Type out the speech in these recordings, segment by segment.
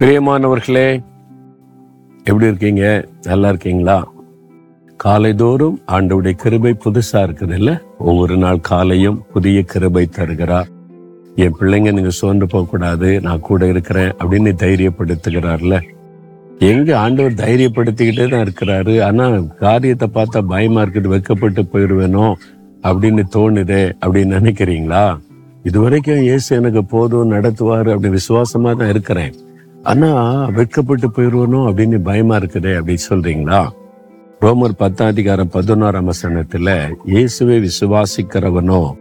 பிரியமானவர்களே எப்படி இருக்கீங்க? நல்லா இருக்கீங்களா? காலை தோறும் ஆண்டவுடைய கிருபை புதுசா இருக்குது இல்ல ஒவ்வொரு நாள் காலையும் புதிய கிருபை தருகிறார். என் பிள்ளைங்க நீங்க சோர்ந்து போக கூடாது நான் கூட இருக்கிறேன் அப்படின்னு தைரியப்படுத்துகிறார்ல. எங்க ஆண்டவர் தைரியப்படுத்திக்கிட்டே தான் இருக்கிறாரு. ஆனா காரியத்தை பார்த்தா பயமா இருக்குது வெக்கப்பட்டு போயிடுவேனோ அப்படின்னு தோணுதே அப்படின்னு நினைக்கிறீங்களா? இதுவரைக்கும் இயேசு எனக்கு போதும் நடத்துவார் அப்படி விசுவாசமா தான் இருக்கிறேன். ஆனா வெட்கப்பட்டு போயிடுவனோ அப்படின்னு பயமா இருக்குதே அப்படின்னு சொல்றீங்களா? ரோமர் பத்தாம் அதிகாரம் பதினோராம் வசனத்துல இயேசுவை விசுவாசிக்கிறவனோ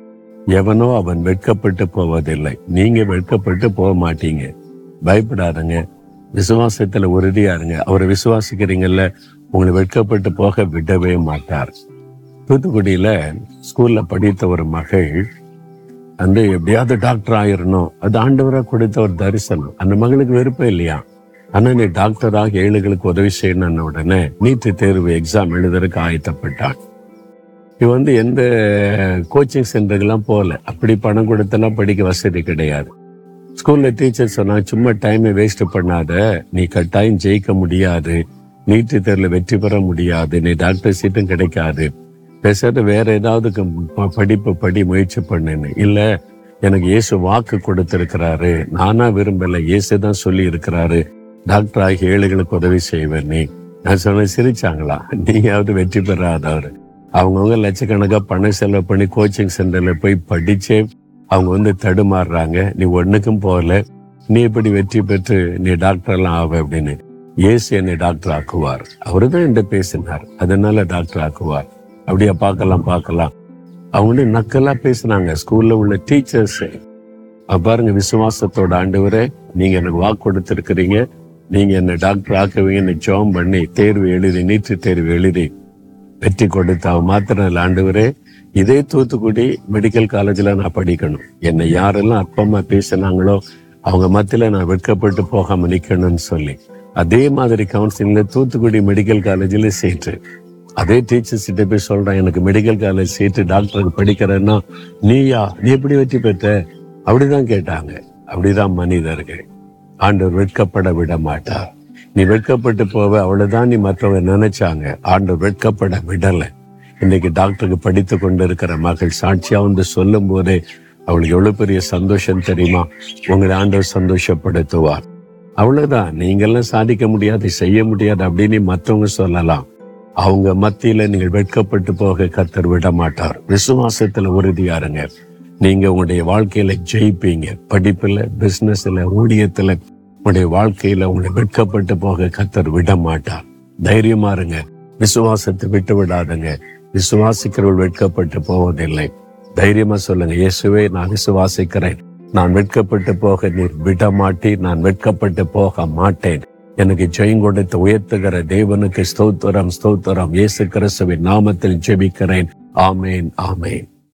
எவனோ அவன் வெட்கப்பட்டு போவதில்லை. நீங்க வெட்கப்பட்டு போக மாட்டீங்க. பயப்படாதங்க. விசுவாசத்துல உறுதியா இருங்க. அவரை விசுவாசிக்கிறீங்கல்ல உங்களை வெட்கப்பட்டு போக விடவே மாட்டார். தூத்துக்குடியில ஸ்கூல்ல படித்த ஒரு மகள் வந்து எப்படியாவது டாக்டர் ஆயிடணும் அது ஆண்டவராக கொடுத்த ஒரு தரிசனம். அந்த மகளுக்கு விருப்பம் இல்லையா? ஆனா நீ டாக்டராக ஏழுகளுக்கு உதவி செய்யணும்னு உடனே நீட்டு தேர்வு எக்ஸாம் எழுதுறதுக்கு ஆயத்தப்பட்டான். இவ வந்து எந்த கோச்சிங் சென்டருக்கெல்லாம் போகல. அப்படி பணம் கொடுத்தெல்லாம் படிக்க வசதி கிடையாது. ஸ்கூல்ல டீச்சர் சொன்னா சும்மா டைமை வேஸ்ட் பண்ணாத. நீ கட்டாயம் ஜெயிக்க முடியாது. நீட்டு தேர்வில் வெற்றி பெற முடியாது. நீ டாக்டர் சீட்டும் கிடைக்காது. பேசாத வேற ஏதாவது படிப்பு படி முயற்சி பண்ணுன்னு. இல்ல எனக்கு இயேசு வாக்கு கொடுத்திருக்கிறாரு. நானா விரும்பல இயேசு தான் சொல்லி இருக்கிறாரு டாக்டர் ஆகி ஏழைகளுக்கு உதவி செய்வேன் நீ. நான் சொன்ன சிரிச்சாங்களா? நீயாவது வெற்றி பெறாதவர். அவங்கவுங்க லட்சக்கணக்காக பணம் செலவு பண்ணி கோச்சிங் சென்டர்ல போய் படிச்சே அவங்க வந்து தடுமாறுறாங்க. நீ ஒண்ணுக்கும் போகல. நீ இப்படி வெற்றி பெற்று நீ டாக்டர்லாம் ஆவ அப்படின்னு. இயேசு என்னை டாக்டர் ஆக்குவார். அவரு தான் என்கிட்ட பேசினார். அதனால டாக்டர் ஆக்குவார். அப்படியே பார்க்கலாம் பார்க்கலாம். அவங்க வந்து நக்கலா பேசுனாங்க. ஸ்கூல்ல உள்ள டீச்சர்ஸ். பாருங்க விசுவாசத்தோட ஆண்டவரே நீங்க எனக்கு வாக்கு கொடுத்துருக்கிறீங்க. நீங்க என்ன டாக்டர் ஆக்குவீங்கன்னு ஜெபம் பண்ணி தேர்வு எழுதி நீட்டு தேர்வு எழுதி வெற்றி கொடுத்த அவன் மாத்திரம் இல்லை ஆண்டவரே. இதே தூத்துக்குடி மெடிக்கல் காலேஜ்ல நான் படிக்கணும். என்னை யாரெல்லாம் அப்பமா பேசினாங்களோ அவங்க மத்தியில நான் வெட்கப்பட்டு போகாம நிக்கணும்னு சொல்லி. அதே மாதிரி கவுன்சிலிங்ல தூத்துக்குடி மெடிக்கல் காலேஜ்ல சேர்த்து. அதே டீச்சர்ஸ் கிட்ட போய் சொல்றேன் எனக்கு மெடிக்கல் காலேஜ் சீட்டு டாக்டருக்கு படிக்கிறேன்னா நீயா நீ எப்படி வெற்றி பெற்ற? அப்படிதான் கேட்டாங்க. அப்படிதான் மனிதர்கள். ஆண்டவர் வெட்கப்பட விட மாட்டார். நீ வெட்கப்பட்டு போவ அவ்வளவுதான் நீ மற்றவங்க நினைச்சாங்க. ஆண்டவர் வெட்கப்பட விடல. இன்னைக்கு டாக்டருக்கு படித்து கொண்டு இருக்கிற மகள் சாட்சியா வந்து சொல்லும் போதே அவளுக்கு எவ்வளவு பெரிய சந்தோஷம் தெரியுமா? உங்களை ஆண்டவர் சந்தோஷப்படுத்துவார். அவ்வளவுதான். நீங்கெல்லாம் சாதிக்க முடியாது செய்ய முடியாது அப்படின்னு மற்றவங்க சொல்லலாம். அவங்க மத்தியில நீங்கள் வெட்கப்பட்டு போக கத்தர் விட மாட்டார் விசுவாசத்துல உறுதியாருங்க. நீங்க உங்களுடைய வாழ்க்கையில ஜெயிப்பீங்க. படிப்புல பிசினஸ்ல ஊழியத்துல உங்களுடைய வாழ்க்கையில உங்களை வெட்கப்பட்டு போக கத்தர் விட மாட்டார் தைரியமா இருங்க. விசுவாசத்தை விட்டு விடாதுங்க. விசுவாசிக்கிறவர்கள் வெட்கப்பட்டு போவதில்லை. தைரியமா சொல்லுங்க இயேசுவே நான் விசுவாசிக்கிறேன். நான் வெட்கப்பட்டு போக நீர் விட மாட்டி நான் வெட்கப்பட்டு போக மாட்டேன். எனக்கு ஜெயம் கொடுத்து உயர்த்துகிற தேவனுக்கு ஸ்தோத்திரம் ஸ்தோத்திரம். இயேசு கிறிஸ்துவின் நாமத்தில் ஜெபிக்கிறேன். ஆமேன் ஆமேன்.